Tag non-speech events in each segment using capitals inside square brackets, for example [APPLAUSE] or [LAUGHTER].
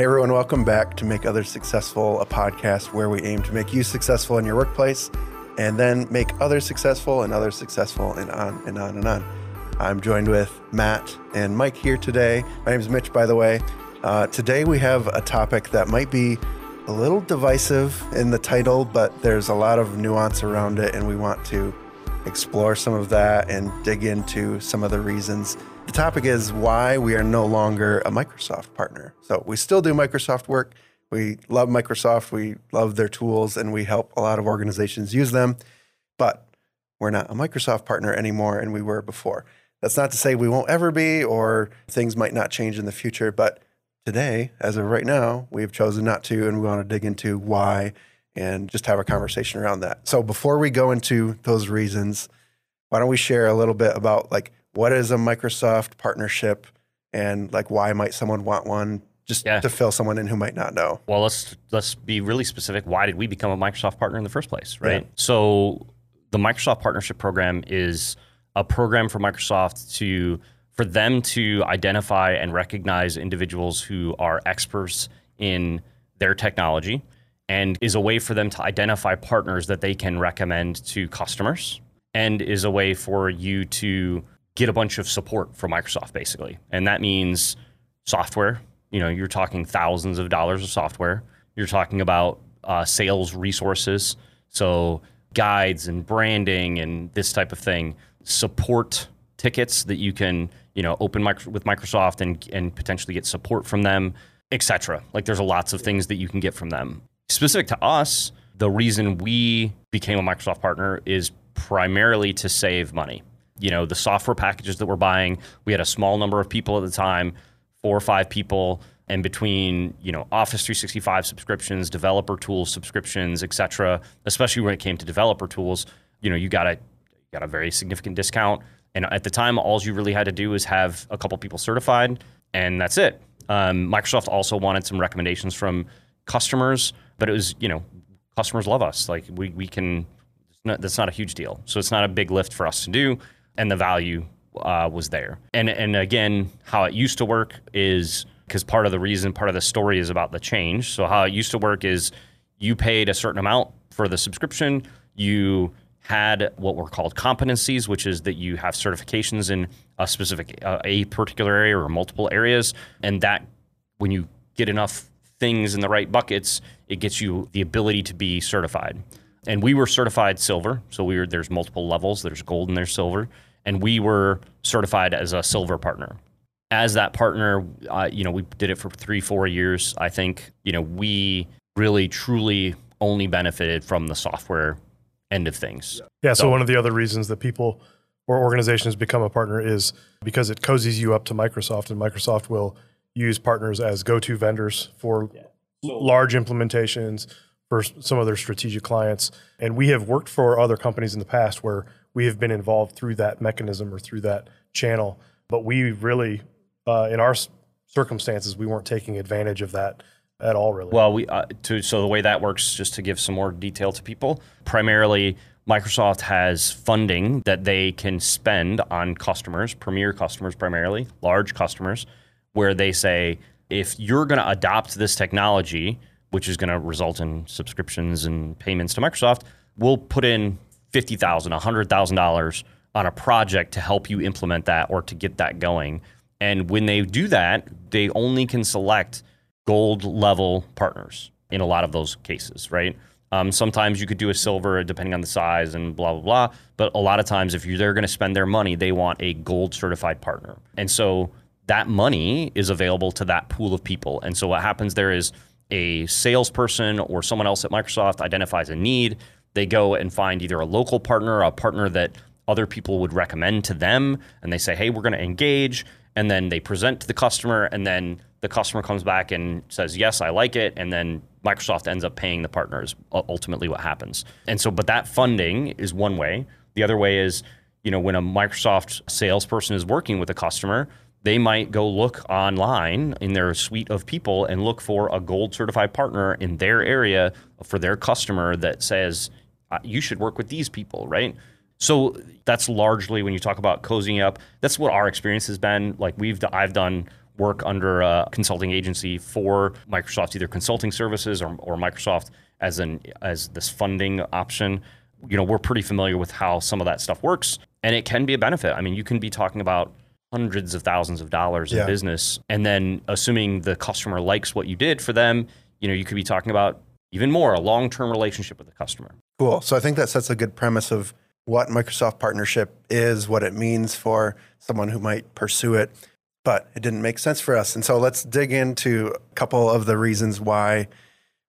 Hey, everyone, welcome back to Make Others Successful, a podcast where we aim to make you successful in your workplace and then make others successful and others successful and on and on and on. I'm joined with Matt and Mike here today. My name is Mitch, by the way. Uh, today we have a topic that might be a little divisive in the title, but there's a lot of nuance around it, and we want to explore some of that and dig into some of the reasons. The topic is why we are no longer a Microsoft partner. So we still do Microsoft work. We love Microsoft, we love their tools, and we help a lot of organizations use them, but we're not a Microsoft partner anymore, and we were before. That's not to say we won't ever be or things might not change in the future, but today, as of right now, we've chosen not to, and we want to dig into why and just have a conversation around that. So before we go into those reasons, why don't we share a little bit about like what is a Microsoft partnership and like why might someone want one just Yeah. to fill someone in who might not know. Well, let's let's be really specific. Why did we become a Microsoft partner in the first place, right? Yeah. So, the Microsoft Partnership Program is a program for Microsoft to for them to identify and recognize individuals who are experts in their technology and is a way for them to identify partners that they can recommend to customers and is a way for you to get a bunch of support from Microsoft basically. And that means software. You know, you're talking thousands of dollars of software. You're talking about uh, sales resources, so guides and branding and this type of thing. Support tickets that you can, you know, open micro- with Microsoft and and potentially get support from them, etc. Like there's lots of things that you can get from them. Specific to us, the reason we became a Microsoft partner is primarily to save money. You know, the software packages that we're buying, we had a small number of people at the time, four or five people, and between, you know, Office 365 subscriptions, developer tools subscriptions, et cetera, especially when it came to developer tools, you know, you got a got a very significant discount. And at the time, all you really had to do was have a couple people certified, and that's it. Um, Microsoft also wanted some recommendations from customers, but it was, you know, customers love us. Like we, we can, that's not a huge deal. So it's not a big lift for us to do. And the value uh, was there. And, and again, how it used to work is because part of the reason, part of the story is about the change. So how it used to work is you paid a certain amount for the subscription. You had what were called competencies, which is that you have certifications in a specific, uh, a particular area or multiple areas. And that when you get enough things in the right buckets, it gets you the ability to be certified. And we were certified silver, so we were there's multiple levels. There's gold and there's silver, and we were certified as a silver partner. As that partner, uh, you know, we did it for three, four years. I think you know we really, truly only benefited from the software end of things. Yeah. So, So- one of the other reasons that people or organizations become a partner is because it cozies you up to Microsoft, and Microsoft will use partners as go-to vendors for l- large implementations for some of their strategic clients. And we have worked for other companies in the past where we have been involved through that mechanism or through that channel, but we really, uh, in our circumstances, we weren't taking advantage of that at all. Really. Well, we uh, to so the way that works, just to give some more detail to people, primarily Microsoft has funding that they can spend on customers, premier customers primarily, large customers, where they say if you're going to adopt this technology, which is going to result in subscriptions and payments to Microsoft, we'll put in fifty thousand, a hundred thousand dollars on a project to help you implement that or to get that going. And when they do that, they only can select gold level partners in a lot of those cases, right? Um, sometimes you could do a silver depending on the size and blah, blah, blah. But a lot of times, if you're, they're going to spend their money, they want a gold certified partner. And so that money is available to that pool of people. And so what happens there is a salesperson or someone else at Microsoft identifies a need. They go and find either a local partner, a partner that other people would recommend to them, and they say, hey, we're going to engage. And then they present to the customer, and then the customer comes back and says, yes, I like it. And then Microsoft ends up paying the partners, ultimately, what happens. And so, but that funding is one way. The other way is, you know, when a Microsoft salesperson is working with a customer, they might go look online in their suite of people and look for a gold certified partner in their area for their customer that says, uh, you should work with these people, right? So that's largely when you talk about cozying up. That's what our experience has been. Like we've, I've done work under a consulting agency for Microsoft, either consulting services or, or Microsoft as an as this funding option. You know, we're pretty familiar with how some of that stuff works, and it can be a benefit. I mean, you can be talking about hundreds of thousands of dollars Yeah. in business, and then assuming the customer likes what you did for them, you know, you could be talking about even more a long-term relationship with the customer. Cool. So I think that sets a good premise of what Microsoft partnership is, what it means for someone who might pursue it. But it didn't make sense for us. And so let's dig into a couple of the reasons why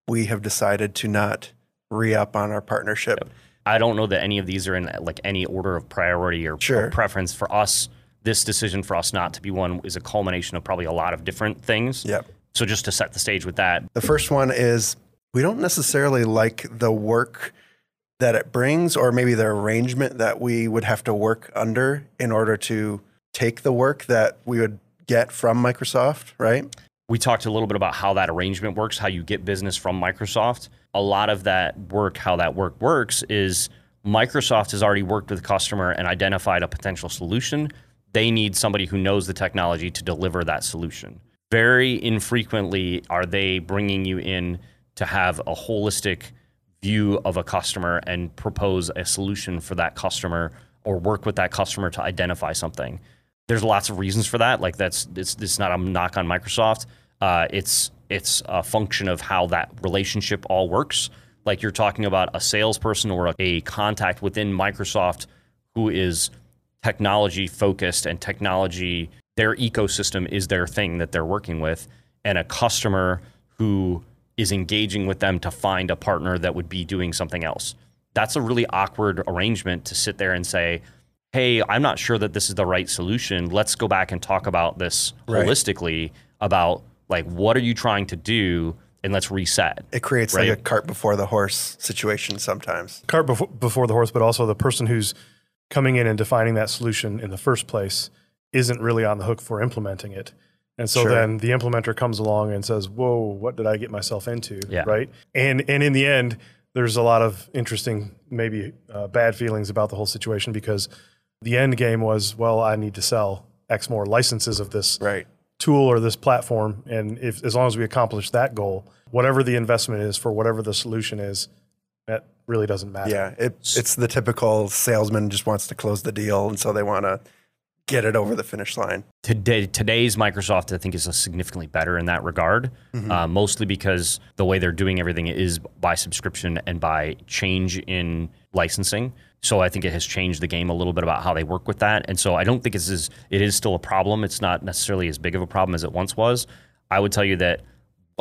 we have decided to not re up on our partnership. I don't know that any of these are in like any order of priority or, Sure. or preference for us. This decision for us not to be one is a culmination of probably a lot of different things. Yep. So just to set the stage with that, The first one is we don't necessarily like the work that it brings, or maybe the arrangement that we would have to work under in order to take the work that we would get from Microsoft, right? we talked a little bit about how that arrangement works, how you get business from Microsoft. A lot of that work, how that work works, is Microsoft has already worked with the customer and identified a potential solution. They need somebody who knows the technology to deliver that solution. Very infrequently are they bringing you in to have a holistic view of a customer and propose a solution for that customer or work with that customer to identify something there's lots of reasons for that. Like that's it's it's not a knock on Microsoft. Uh, it's it's a function of how that relationship all works. Like you're talking about a salesperson or a, a contact within Microsoft who is technology focused and technology their ecosystem is their thing that they're working with and a customer who is engaging with them to find a partner that would be doing something else. That's a really awkward arrangement to sit there and say, hey, I'm not sure that this is the right solution. Let's go back and talk about this Right. holistically about like what are you trying to do and let's reset. It creates Right. like a cart before the horse situation sometimes. cart before, before the horse, but also the person who's coming in and defining that solution in the first place isn't really on the hook for implementing it. And so Sure. then the implementer comes along and says, "Whoa, what did I get myself into?" Yeah. Right? And and in the end, there's a lot of interesting, maybe uh, bad feelings about the whole situation because the end game was, well, I need to sell X more licenses of this Right. tool or this platform and if as long as we accomplish that goal whatever the investment is for whatever the solution is that really doesn't matter Yeah. It, it's the typical salesman just wants to close the deal. And so they want to get it over the finish line. Today, today's Microsoft, I think, is significantly better in that regard, uh, mostly because the way they're doing everything is by subscription and by change in licensing. So I think it has changed the game a little bit about how they work with that. And so I don't think it's as, it is still a problem. It's not necessarily as big of a problem as it once was. I would tell you that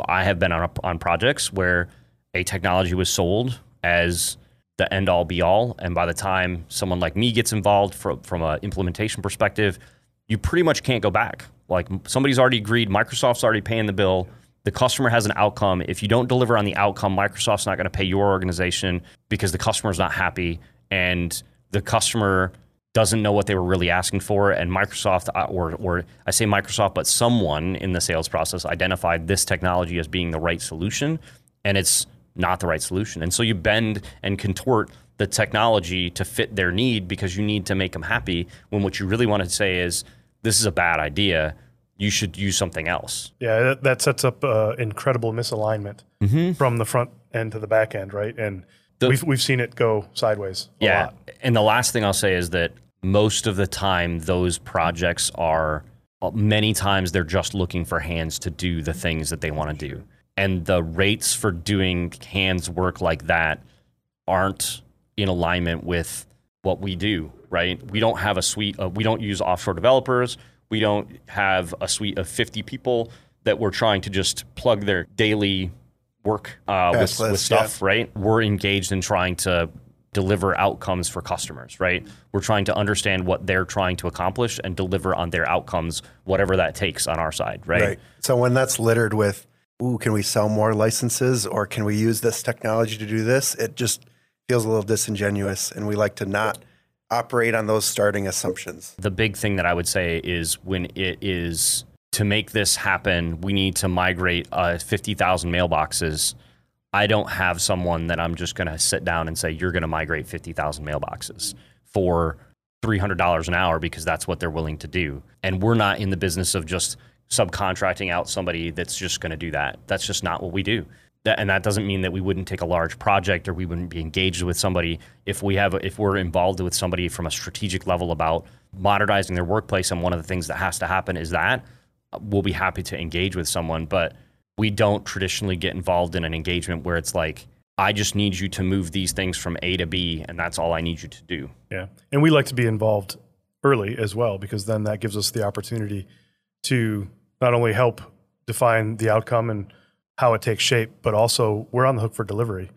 I have been on, a, on projects where a technology was sold as the end all be all. And by the time someone like me gets involved from, from an implementation perspective, you pretty much can't go back. Like somebody's already agreed, Microsoft's already paying the bill. The customer has an outcome. If you don't deliver on the outcome, Microsoft's not going to pay your organization because the customer's not happy and the customer doesn't know what they were really asking for. And Microsoft, uh, or, or I say Microsoft, but someone in the sales process identified this technology as being the right solution, and it's not the right solution. And so you bend and contort the technology to fit their need because you need to make them happy. When what you really want to say is, this is a bad idea. You should use something else. yeah that, that sets up uh, incredible misalignment from the front end to the back end right and The- we've, we've seen it go sideways a yeah. lot And the last thing I'll say is that most of the time, those projects are uh, many times they're just looking for hands to do the things that they want to do. And the rates for doing hands work like that aren't in alignment with what we do, right? We don't have a suite of, we don't use offshore developers. We don't have a suite of 50 people that we're trying to just plug their daily work uh, with, Task with list, stuff, right? We're engaged in trying to deliver outcomes for customers, right? We're trying to understand what they're trying to accomplish and deliver on their outcomes, whatever that takes on our side, right? Right. So when that's littered with, ooh, can we sell more licenses or can we use this technology to do this? It just feels a little disingenuous. And we like to not operate on those starting assumptions. The big thing that I would say is when it is to make this happen, we need to migrate uh, 50,000 mailboxes. I don't have someone that I'm just going to sit down and say, you're going to migrate 50,000 mailboxes for $300 an hour because that's what they're willing to do. And we're not in the business of just subcontracting out somebody that's just going to do that. That's just not what we do. That, and that doesn't mean that we wouldn't take a large project or we wouldn't be engaged with somebody if we have if we're involved with somebody from a strategic level about modernizing their workplace and one of the things that has to happen is that we'll be happy to engage with someone but we don't traditionally get involved in an engagement where it's like I just need you to move these things from A to B and that's all I need you to do. Yeah. And we like to be involved early as well because then that gives us the opportunity to not only help define the outcome and how it takes shape, but also we're on the hook for delivery.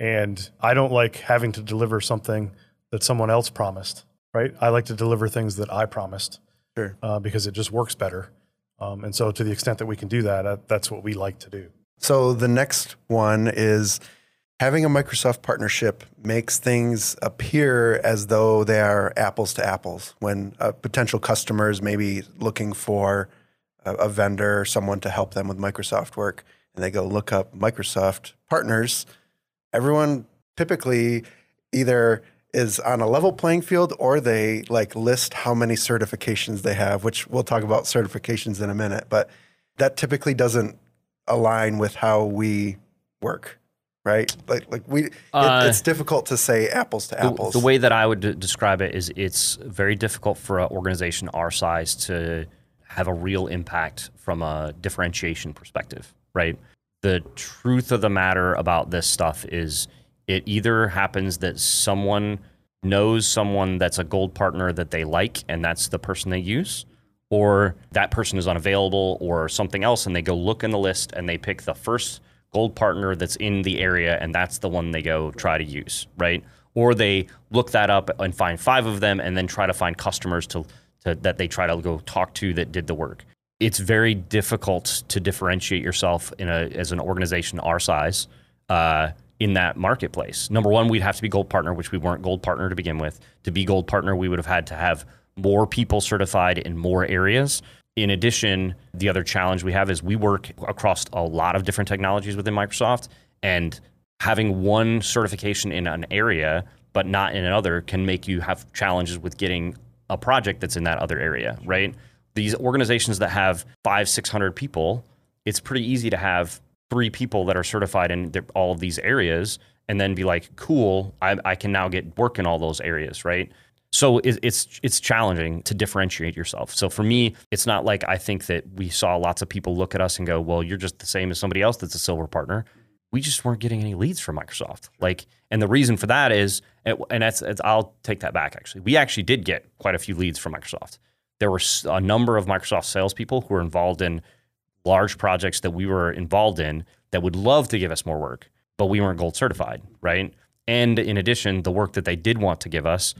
And I don't like having to deliver something that someone else promised, right? I like to deliver things that I promised Sure. uh, because it just works better. Um, and so, to the extent that we can do that, uh, that's what we like to do. So the next one is having a Microsoft partnership makes things appear as though they are apples to apples when uh, potential customers may be looking for a, a vendor or someone to help them with Microsoft work and they go look up Microsoft partners. Everyone typically either is on a level playing field or they like list how many certifications they have, which we'll talk about certifications in a minute, but that typically doesn't align with how we work, right? Like like we, it, Uh, it's difficult to say apples to The- apples. The, way that I would d- describe it is it's very difficult for an organization our size to have a real impact from a differentiation perspective, right? The truth of the matter about this stuff is it either happens that someone knows someone that's a gold partner that they like and that's the person they use or that person is unavailable or something else and they go look in the list and they pick the first gold partner that's in the area and that's the one they go try to use right or they look that up and find five of them and then try to find customers to, to that they try to go talk to that did the work it's very difficult to differentiate yourself in a as an organization our size uh, in that marketplace. Number one, we'd have to be gold partner, which we weren't gold partner to begin with. To be gold partner, we would have had to have more people certified in more areas. In addition, the other challenge we have is we work across a lot of different technologies within Microsoft, and having one certification in an area but not in another can make you have challenges with getting a project that's in that other area, right? These organizations that have five, six hundred people, it's pretty easy to have three people that are certified in all of these areas and then be like, cool, I, I can now get work in all those areas, right? So it, it's it's challenging to differentiate yourself. So for me, it's not like I think that we saw lots of people look at us and go, "Well, you're just the same as somebody else that's a silver partner." We just weren't getting any leads from Microsoft. Like, and the reason for that is, and that's, I'll take that back. Actually, we actually did get quite a few leads from Microsoft. There were a number of Microsoft salespeople who were involved in large projects that we were involved in that would love to give us more work, but we weren't gold certified, right? And in addition, the work that they did want to give us,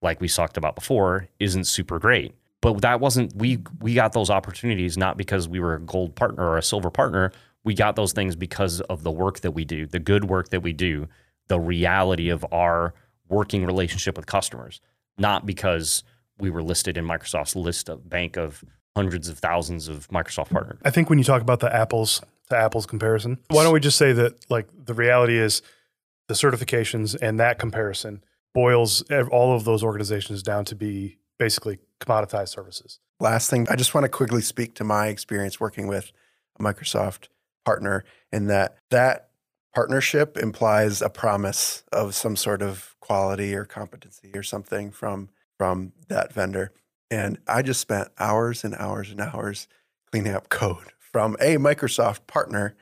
like we talked about before, isn't super great. But that wasn't we we got those opportunities not because we were a gold partner or a silver partner. We got those things because of the work that we do, the good work that we do, the reality of our working relationship with customers, not because we were listed in Microsoft's list of bank of hundreds of thousands of Microsoft partners. I think when you talk about the apples to apples comparison, why don't we just say that like the reality is the certifications and that comparison boils all of those organizations down to be basically commoditized services. Last thing, I just want to quickly speak to my experience working with Microsoft partner in that that partnership implies a promise of some sort of quality or competency or something from from that vendor. And I just spent hours and hours and hours cleaning up code [LAUGHS] from a Microsoft partner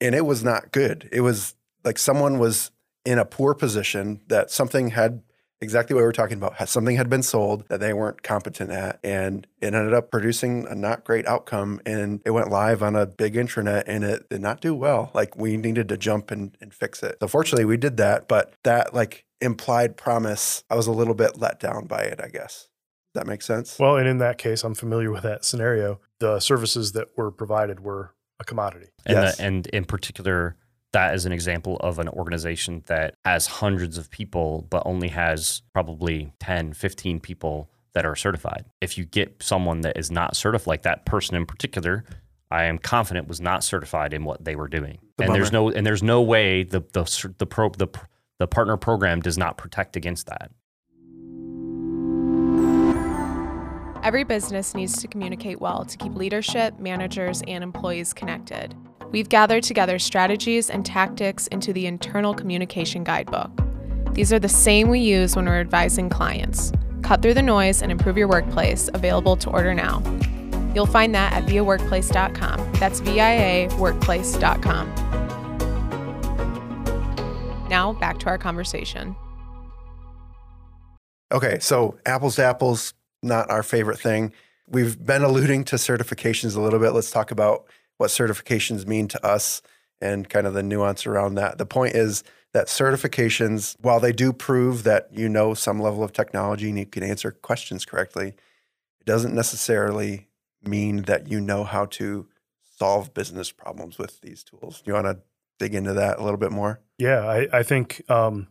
and it was not good. It was like someone was in a poor position that something had exactly what we were talking about. Something had been sold that they weren't competent at, and it ended up producing a not great outcome. And it went live on a big intranet, and it did not do well. Like we needed to jump and, and fix it. So fortunately, we did that. But that like implied promise, I was a little bit let down by it. I guess. Does that make sense? Well, and in that case, I'm familiar with that scenario. The services that were provided were a commodity. And, Yes. the, and in particular, that is an example of an organization that has hundreds of people, but only has probably 10, 15 people that are certified. If you get someone that is not certified, like that person in particular, I am confident was not certified in what they were doing. The and there's no and there's no way the the the pro the the partner program does not protect against that. Every business needs to communicate well to keep leadership, managers, and employees connected. We've gathered together strategies and tactics into the internal communication guidebook. These are the same we use when we're advising clients. Cut through the noise and improve your workplace, available to order now. You'll find that at viaworkplace.com. That's V I A workplace.com. Now, back to our conversation. Okay, so apples to apples, not our favorite thing. We've been alluding to certifications a little bit. Let's talk about what certifications mean to us and kind of the nuance around that. The point is that certifications, while they do prove that you know some level of technology and you can answer questions correctly, it doesn't necessarily mean that you know how to solve business problems with these tools. You want to dig into that a little bit more? Yeah, I, I think, um,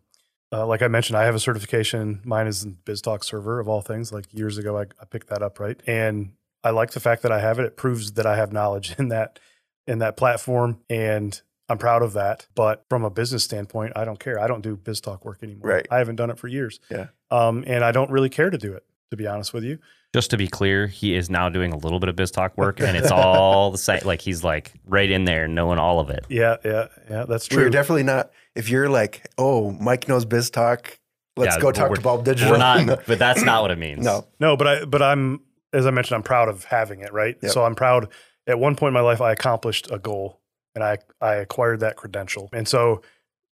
uh, like I mentioned, I have a certification. Mine is in BizTalk server of all things. Like years ago, I, I picked that up, right? And I like the fact that I have it. It proves that I have knowledge [LAUGHS] in that in that platform, and I'm proud of that. But from a business standpoint, I don't care. I don't do BizTalk work anymore. Right. I haven't done it for years. Yeah. Um, and I don't really care to do it, to be honest with you. Just to be clear, he is now doing a little bit of BizTalk work, and it's [LAUGHS] all the same. Like he's like right in there, knowing all of it. Yeah, yeah, yeah. That's true. We're definitely not. If you're like, oh, Mike knows BizTalk, let's Yeah, go talk to Bulb Digital. We're not, [LAUGHS] but that's not what it means. no, No, but I but I'm as I mentioned, I'm proud of having it, right? Yep. So I'm proud at one point in my life I accomplished a goal and I I acquired that credential. And so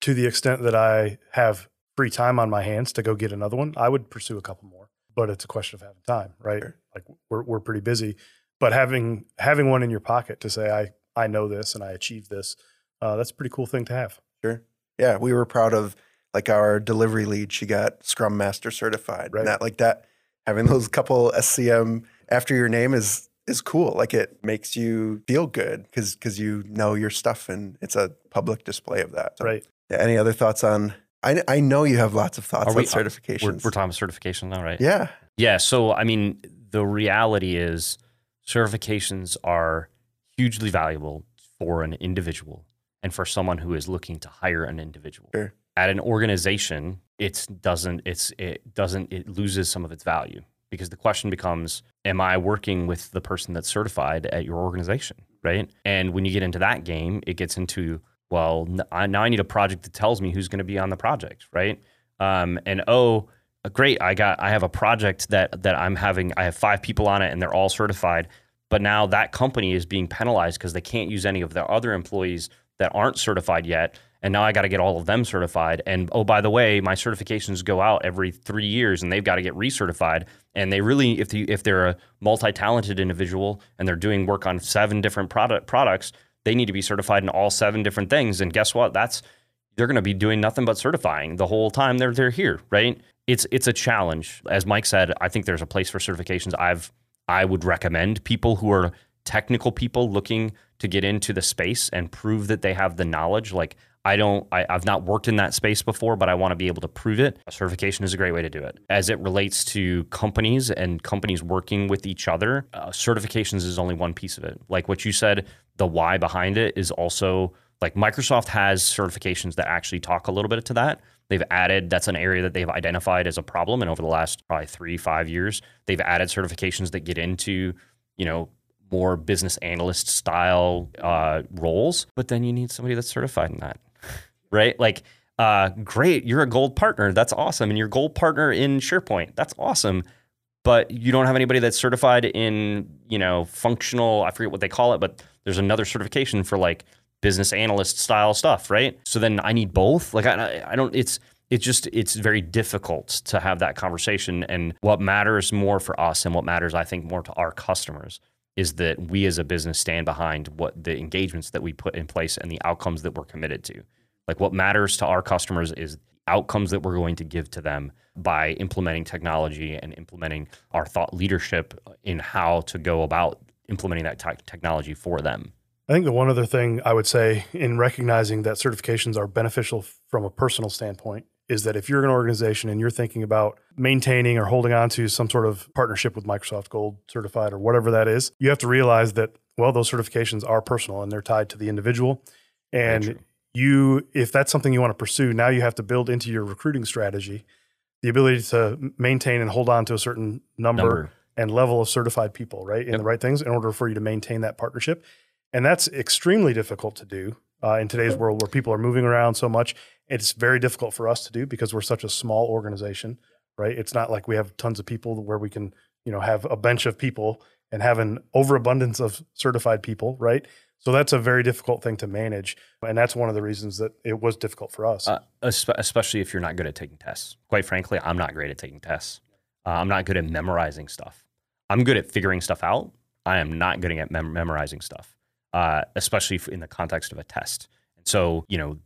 to the extent that I have free time on my hands to go get another one, I would pursue a couple more. But it's a question of having time, right? Sure. Like we're we're pretty busy. But having having one in your pocket to say I I know this and I achieved this, uh, that's a pretty cool thing to have. Sure. Yeah, we were proud of like our delivery lead. She got Scrum Master certified. Right. And that like that having those couple SCM after your name is is cool. Like it makes you feel good because because you know your stuff and it's a public display of that. So, Right. yeah, any other thoughts on? I I know you have lots of thoughts Are on uh, we- certifications. We're, we're talking about certification now, right? yeah. Yeah. So, I mean, the reality is certifications are hugely valuable for an individual and for someone who is looking to hire an individual. Sure. At an organization, it doesn't, it's, it doesn't, it loses some of its value because the question becomes, am I working with the person that's certified at your organization? Right. And when you get into that game, it gets into, well, now I need a project that tells me who's going to be on the project. Right. Um, and oh, great i got i have a project that that i'm having i have five people on it and they're all certified but now that company is being penalized because they can't use any of their other employees that aren't certified yet and now i got to get all of them certified and oh by the way my certifications go out every three years and they've got to get recertified and they really if, they, if they're a multi-talented individual and they're doing work on seven different product products they need to be certified in all seven different things and guess what that's they're going to be doing nothing but certifying the whole time they're they're here, right? It's it's a challenge. As Mike said, I think there's a place for certifications. I've I would recommend people who are technical people looking to get into the space and prove that they have the knowledge. Like I don't, I, I've not worked in that space before, but I want to be able to prove it. A certification is a great way to do it. As it relates to companies and companies working with each other, uh, certifications is only one piece of it. Like what you said, the why behind it is also like Microsoft has certifications that actually talk a little bit to that. They've added that's an area that they've identified as a problem, and over the last probably three five years, they've added certifications that get into you know more business analyst style uh, roles. But then you need somebody that's certified in that, right? Like, uh, great, you're a gold partner, that's awesome, and you're gold partner in SharePoint, that's awesome. But you don't have anybody that's certified in you know functional. I forget what they call it, but there's another certification for like business analyst style stuff, right? So then I need both. Like I, I don't. It's it's just it's very difficult to have that conversation. And what matters more for us, and what matters, I think, more to our customers, is that we as a business stand behind what the engagements that we put in place and the outcomes that we're committed to. Like what matters to our customers is outcomes that we're going to give to them by implementing technology and implementing our thought leadership in how to go about implementing that te- technology for them. I think the one other thing I would say in recognizing that certifications are beneficial from a personal standpoint is that if you're an organization and you're thinking about maintaining or holding on to some sort of partnership with Microsoft Gold certified or whatever that is, you have to realize that, well, those certifications are personal and they're tied to the individual. And you, if that's something you want to pursue, now you have to build into your recruiting strategy the ability to maintain and hold on to a certain number, Number. and level of certified people, right, in Yep. the right things in order for you to maintain that partnership. And that's extremely difficult to do uh, in today's world where people are moving around so much. It's very difficult for us to do because we're such a small organization, right? It's not like we have tons of people where we can, you know, have a bench of people and have an overabundance of certified people, right? So that's a very difficult thing to manage, and that's one of the reasons that it was difficult for us. Uh, especially if you're not good at taking tests. Quite frankly, I'm not great at taking tests. Uh, I'm not good at memorizing stuff. I'm good at figuring stuff out. I am not good at mem- memorizing stuff, uh, especially in the context of a test. And so, you know,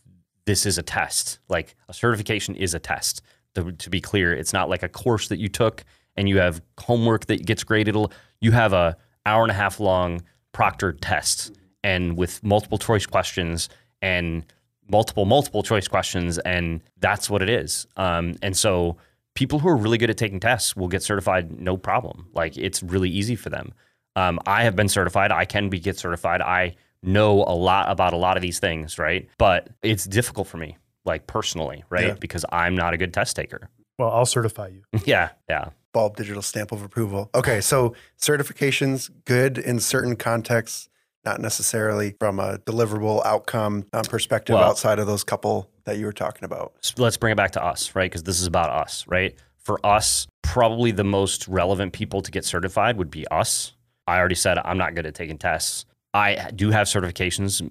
this is a test. Like a certification is a test. To, to be clear, it's not like a course that you took and you have homework that gets graded. You have a hour and a half long proctored test and with multiple choice questions and multiple multiple choice questions and that's what it is. Um, and so people who are really good at taking tests will get certified no problem. Like it's really easy for them. Um, i have been certified. I can be get certified. I know a lot about a lot of these things right? But it's difficult for me like personally right? Yeah. because i'm not a good test taker. Well, I'll certify you. [LAUGHS] yeah yeah. Bulb digital stamp of approval. Okay, so certifications good in certain contexts, not necessarily from a deliverable outcome um, perspective Well- outside of those couple that you were talking about. let's bring it back to us, right? Because this is about us, right? For us, probably the most relevant people to get certified would be us. I already said I'm not good at taking tests. I do have certifications.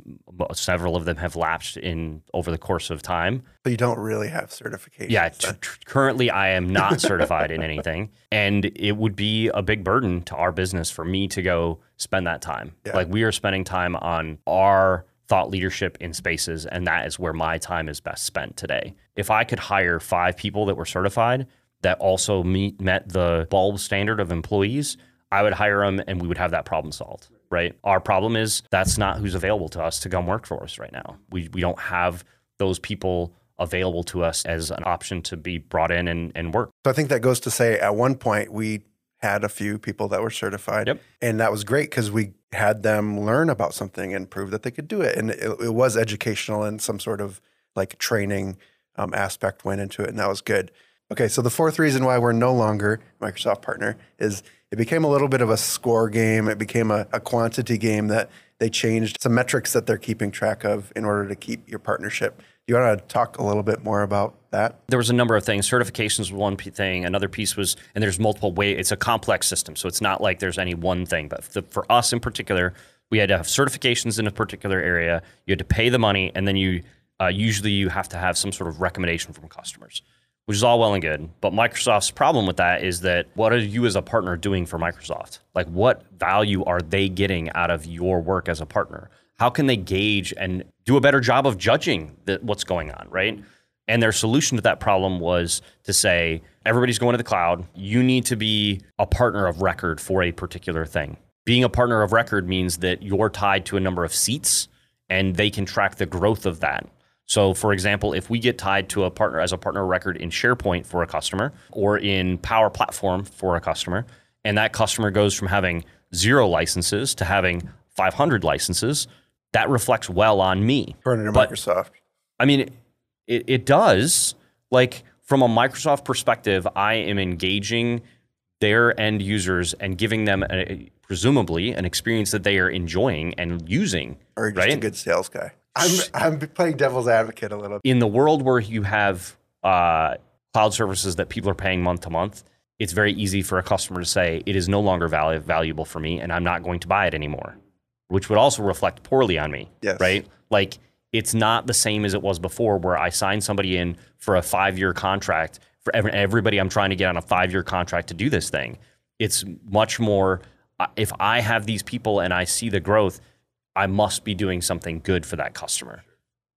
Several of them have lapsed in over the course of time. But you don't really have certifications. Yeah, t- then. t- currently I am not [LAUGHS] certified in anything, and it would be a big burden to our business for me to go spend that time. Yeah. Like we are spending time on our thought leadership in spaces, and that is where my time is best spent today. If I could hire five people that were certified that also meet met the bulb standard of employees, I would hire them, and we would have that problem solved. Right. Our problem is that's not who's available to us to come work for us right now. We we don't have those people available to us as an option to be brought in and, and work. So I think that goes to say at one point we had a few people that were certified. Yep. And that was great because we had them learn about something and prove that they could do it. And it, it was educational and some sort of like training um, aspect went into it. And that was good. Okay. So the fourth reason why we're no longer Microsoft partner is it became a little bit of a score game. It became a, a quantity game that they changed some metrics that they're keeping track of in order to keep your partnership. Do you want to talk a little bit more about that? There was a number of things. Certifications was one thing. Another piece was, and there's multiple ways. It's a complex system, so it's not like there's any one thing. But the, for us in particular, we had to have certifications in a particular area. You had to pay the money, and then you uh, usually you have to have some sort of recommendation from customers, which is all well and good. But Microsoft's problem with that is that what are you as a partner doing for Microsoft? Like, what value are they getting out of your work as a partner? How can they gauge and do a better job of judging that what's going on, right? And their solution to that problem was to say, everybody's going to the cloud. You need to be a partner of record for a particular thing. Being a partner of record means that you're tied to a number of seats and they can track the growth of that. So, for example, if we get tied to a partner as a partner record in SharePoint for a customer or in Power Platform for a customer, and that customer goes from having zero licenses to having 500 licenses, that reflects well on me. Turn it to But- Microsoft. I mean, it, it does. Like from a Microsoft perspective, I am engaging their end users and giving them a, presumably an experience that they are enjoying and using. or just a good sales guy. I'm I'm playing devil's advocate a little. In the world where you have uh, cloud services that people are paying month to month, it's very easy for a customer to say it is no longer valu- valuable for me, and I'm not going to buy it anymore, which would also reflect poorly on me. Yes. Right? Like it's not the same as it was before, where I signed somebody in for a five year contract for every, everybody I'm trying to get on a five year contract to do this thing. It's much more. uh, If I have these people and I see the growth, I must be doing something good for that customer.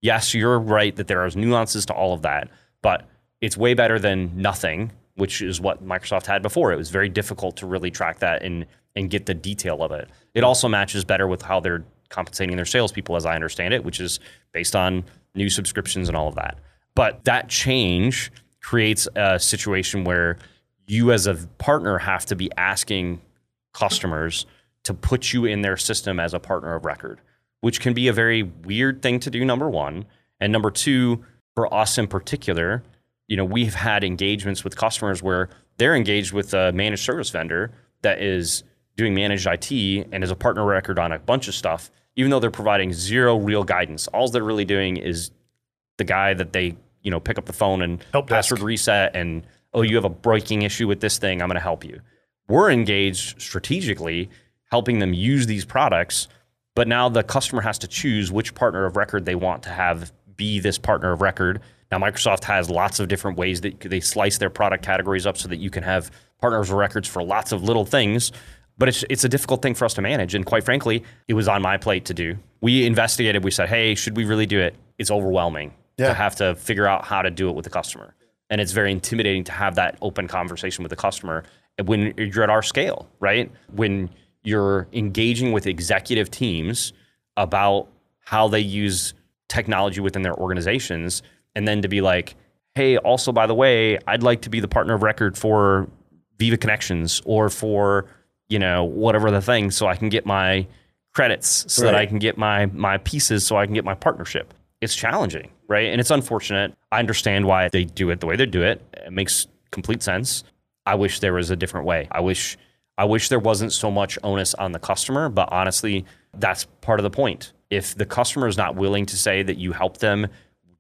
Yes, you're right that there are nuances to all of that, but it's way better than nothing, which is what Microsoft had before. It was very difficult to really track that and and get the detail of it. It also matches better with how they're compensating their salespeople, as I understand it, which is based on new subscriptions and all of that. But that change creates a situation where you, as a partner, have to be asking customers to put you in their system as a partner of record, which can be a very weird thing to do, number one. And number two, for us in particular, you know, we've had engagements with customers where they're engaged with a managed service vendor that is doing managed IT and is a partner record on a bunch of stuff, even though they're providing zero real guidance. All they're really doing is the guy that they, you know, pick up the phone and Help desk. password reset and oh, you have a breaking issue with this thing, I'm going to help you. We're engaged strategically helping them use these products, but now the customer has to choose which partner of record they want to have be this partner of record. Now Microsoft has lots of different ways that they slice their product categories up so that you can have partners of records for lots of little things but it's it's a difficult thing for us to manage. And quite frankly, it was on my plate to do. We investigated. We said, hey, should we really do it? It's overwhelming Yeah. to have to figure out how to do it with the customer, and it's very intimidating to have that open conversation with the customer when you're at our scale, right? When you're engaging with executive teams about how they use technology within their organizations, and then to be like, hey, also by the way, I'd like to be the partner of record for Viva Connections or for you know whatever the thing, so I can get my credits, so that I can get my my pieces, so I can get my partnership. It's challenging, right? And it's unfortunate. I understand why they do it the way they do it. It makes complete sense. I wish there was a different way. I wish I wish there wasn't so much onus on the customer, but honestly, that's part of the point. If the customer is not willing to say that you help them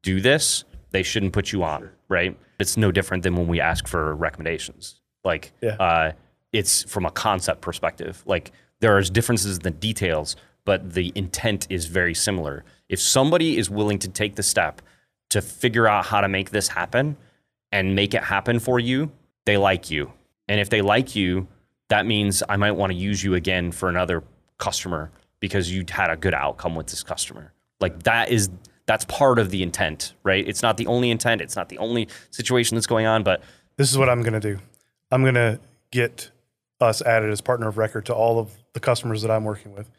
do this, they shouldn't put you on, right? It's no different than when we ask for recommendations. Like, Yeah. uh, it's from a concept perspective. Like, there are differences in the details, but the intent is very similar. If somebody is willing to take the step to figure out how to make this happen and make it happen for you, they like you. And if they like you, that means I might want to use you again for another customer because you had a good outcome with this customer. Like that is that's part of the intent, right? It's not the only intent, it's not the only situation that's going on, but This is what I'm going to do. I'm going to get us added as partner of record to all of the customers that I'm working with.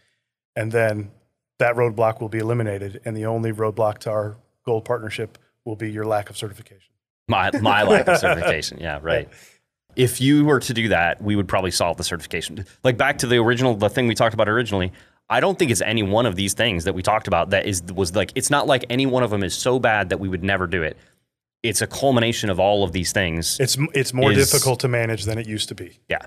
And then that roadblock will be eliminated. And the only roadblock to our gold partnership will be your lack of certification. my my lack of certification. Yeah, [LAUGHS] right. If you were to do that, we would probably solve the certification. Like back to the original, the thing we talked about originally. I don't think it's any one of these things that we talked about that is was like it's not like any one of them is so bad that we would never do it. It's a culmination of all of these things. It's, it's more Is- difficult to manage than it used to be. Yeah.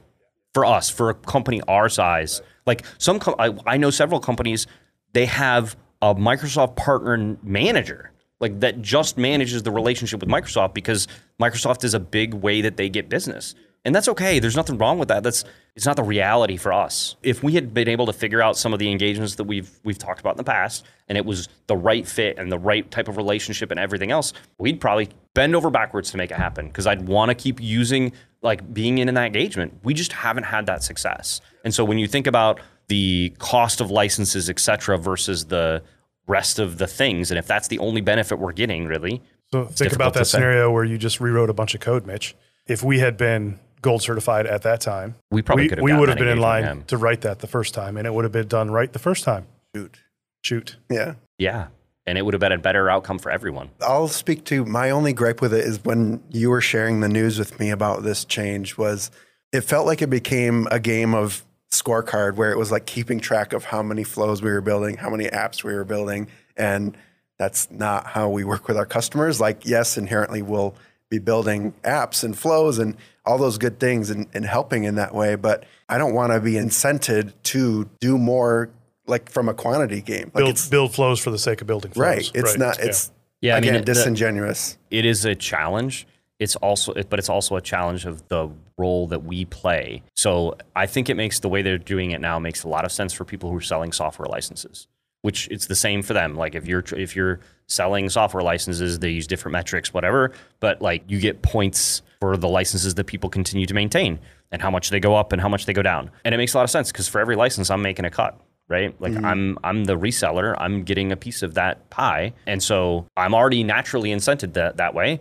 For us, for a company our size, like some, com- I, I know several companies, they have a Microsoft partner manager, like that just manages the relationship with Microsoft because Microsoft is a big way that they get business. And that's okay. There's nothing wrong with that. That's it's not the reality for us. If we had been able to figure out some of the engagements that we've we've talked about in the past, and it was the right fit and the right type of relationship and everything else, we'd probably bend over backwards to make it happen because I'd want to keep using like being in that engagement. We just haven't had that success. And so when you think about the cost of licenses, et cetera, versus the rest of the things, and if that's the only benefit we're getting, really, So think about that scenario where you just rewrote a bunch of code, Mitch. If we had been gold certified at that time, We probably we, could have we would have been in line engagement, to write that the first time, and it would have been done right the first time. Shoot. Shoot. Yeah. yeah, and it would have been a better outcome for everyone. I'll speak to my only gripe with it is when you were sharing the news with me about this change was it felt like it became a game of scorecard where it was like keeping track of how many flows we were building, how many apps we were building, and that's not how we work with our customers. Like, yes, inherently we'll be building apps and flows and all those good things and, and helping in that way, but I don't want to be incented to do more like from a quantity game. Like Build, it's build flows for the sake of building flows. right. It's not. Yeah. It's Yeah, I mean, again it- the- disingenuous. it is a challenge. It's also, but it's also a challenge of the role that we play. So I think it makes the way they're doing it now makes a lot of sense for people who are selling software licenses. Which it's the same for them. Like if you're if you're selling software licenses, they use different metrics, whatever. But like you get points for the licenses that people continue to maintain and how much they go up and how much they go down. And it makes a lot of sense because for every license, I'm making a cut right? Like mm-hmm. I'm I'm the reseller, I'm getting a piece of that pie, and so I'm already naturally incented that that way.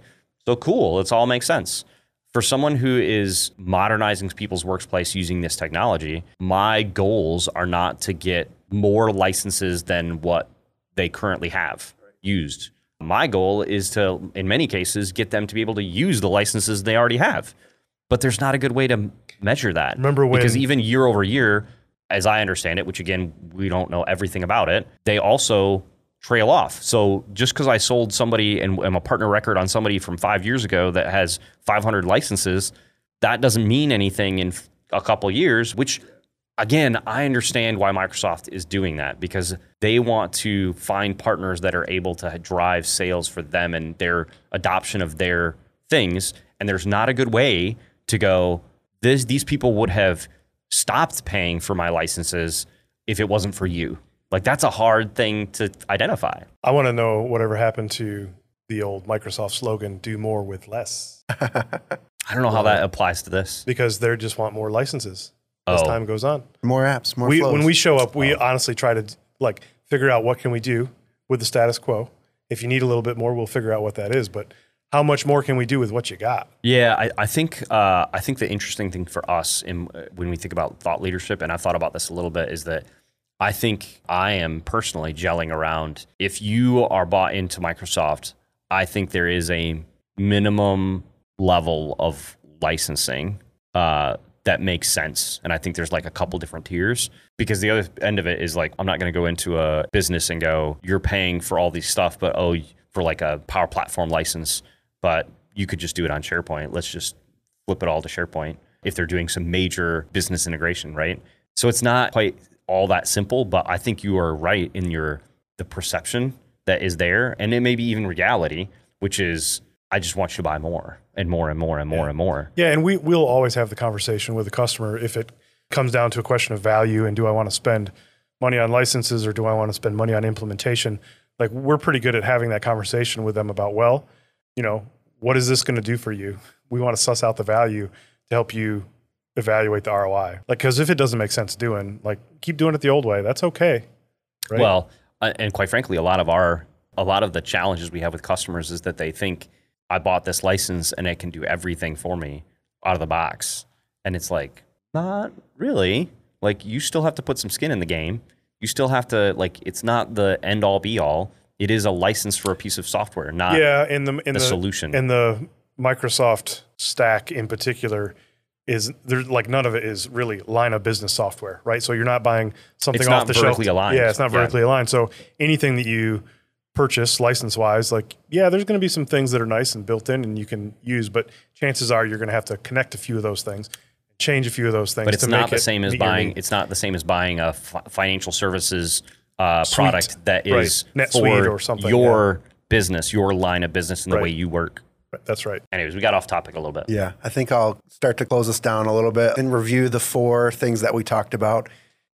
So cool, it's all makes sense. For someone who is modernizing people's workplace using this technology, my goals are not to get more licenses than what they currently have used. My goal is to, in many cases, get them to be able to use the licenses they already have. But there's not a good way to measure that. Remember when- because even year over year, as I understand it, which again we don't know everything about it, they also trail off. So just because I sold somebody and am a partner record on somebody from five years ago that has 500 licenses, that doesn't mean anything in a couple years, which again, I understand why Microsoft is doing that because they want to find partners that are able to drive sales for them and their adoption of their things. And there's not a good way to go, this, these people would have stopped paying for my licenses if it wasn't for you. Like that's a hard thing to identify. I want to know whatever happened to the old Microsoft slogan, do more with less. I don't know how that applies to this. Because they just want more licenses as Oh. time goes on. More apps, more we, flows. when we show up, we honestly try to like figure out what can we do with the status quo. If you need a little bit more, we'll figure out what that is. But how much more can we do with what you got? Yeah, I, I think uh, I think the interesting thing for us in, when we think about thought leadership, and I've thought about this a little bit, is that I think I am personally gelling around. If you are bought into Microsoft, I think there is a minimum level of licensing uh, that makes sense, and I think there's like a couple different tiers. Because the other end of it is like I'm not going to go into a business and go, you're paying for all these stuff, but oh, for like a Power Platform license, but you could just do it on SharePoint. Let's just flip it all to SharePoint if they're doing some major business integration, right? So it's not quite all that simple, but I think you are right in your the perception that is there, and it may be even reality, which is I just want you to buy more and more and more and more and more. Yeah, and we we'll always have the conversation with the customer if it comes down to a question of value and do I want to spend money on licenses or do I want to spend money on implementation? Like we're pretty good at having that conversation with them about, well, you know, what is this going to do for you? We want to suss out the value to help you evaluate the ROI. Like cuz if it doesn't make sense doing, like keep doing it the old way. That's okay. Right? Well, uh, and quite frankly, a lot of our a lot of the challenges we have with customers is that they think I bought this license and it can do everything for me out of the box, and it's like not really. Like you still have to put some skin in the game. You still have to like it's not the end all be all. It is a license for a piece of software, not yeah, in the in the the solution. in the Microsoft stack in particular is there's like none of it is really line of business software, right? So you're not buying something It's off the shelf. vertically aligned. Yeah, it's not Yeah. vertically aligned. So anything that you purchase license wise, like yeah, there's going to be some things that are nice and built in and you can use, but chances are you're going to have to connect a few of those things, change a few of those things. but it's not the it same as buying. It's not the same as buying a financial services uh, product that is Right. NetSuite for or something, your business, your line of business, and the Right. way you work. That's right. Anyways, we got off topic a little bit. Yeah, I think I'll start to close us down a little bit and review the four things that we talked about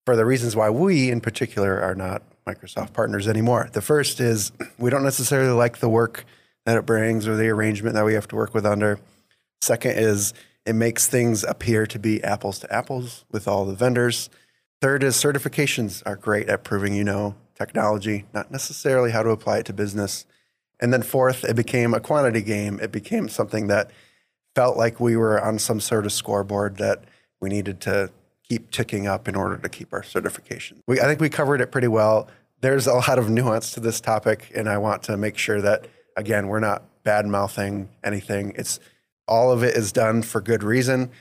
for the reasons why we, in particular, are not Microsoft partners anymore. The first is we don't necessarily like the work that it brings or the arrangement that we have to work with under. Second is it makes things appear to be apples to apples with all the vendors. Third is certifications are great at proving you know technology, not necessarily how to apply it to business. And then fourth, it became a quantity game. It became something that felt like we were on some sort of scoreboard that we needed to keep ticking up in order to keep our certification. We, I think we covered it pretty well. There's a [LAUGHS] lot of nuance to this topic, and I want to make sure that, again, we're not bad mouthing anything. It's all of it is done for good reason,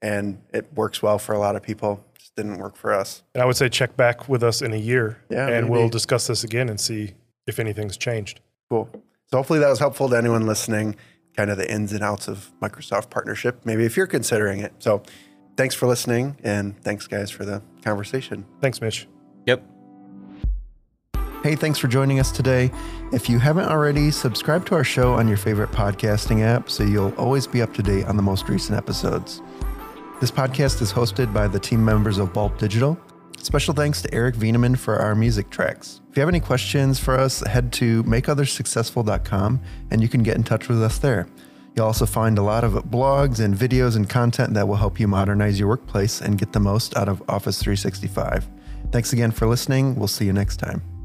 and it works well for a lot of people. Just didn't work for us. And I would say check back with us in a year Yeah, and we'll discuss this again and see if anything's changed. Cool. So hopefully that was helpful to anyone listening, kind of the ins and outs of Microsoft partnership, maybe if you're considering it. So thanks for listening and thanks guys for the conversation. Thanks, Mitch. Yep. Hey, thanks for joining us today. If you haven't already, subscribe to our show on your favorite podcasting app so you'll always be up to date on the most recent episodes. This podcast is hosted by the team members of Bulb Digital. Special thanks to Eric Wieneman for our music tracks. If you have any questions for us, head to makeothersuccessful.com and you can get in touch with us there. You'll also find a lot of blogs and videos and content that will help you modernize your workplace and get the most out of Office 365. Thanks again for listening. We'll see you next time.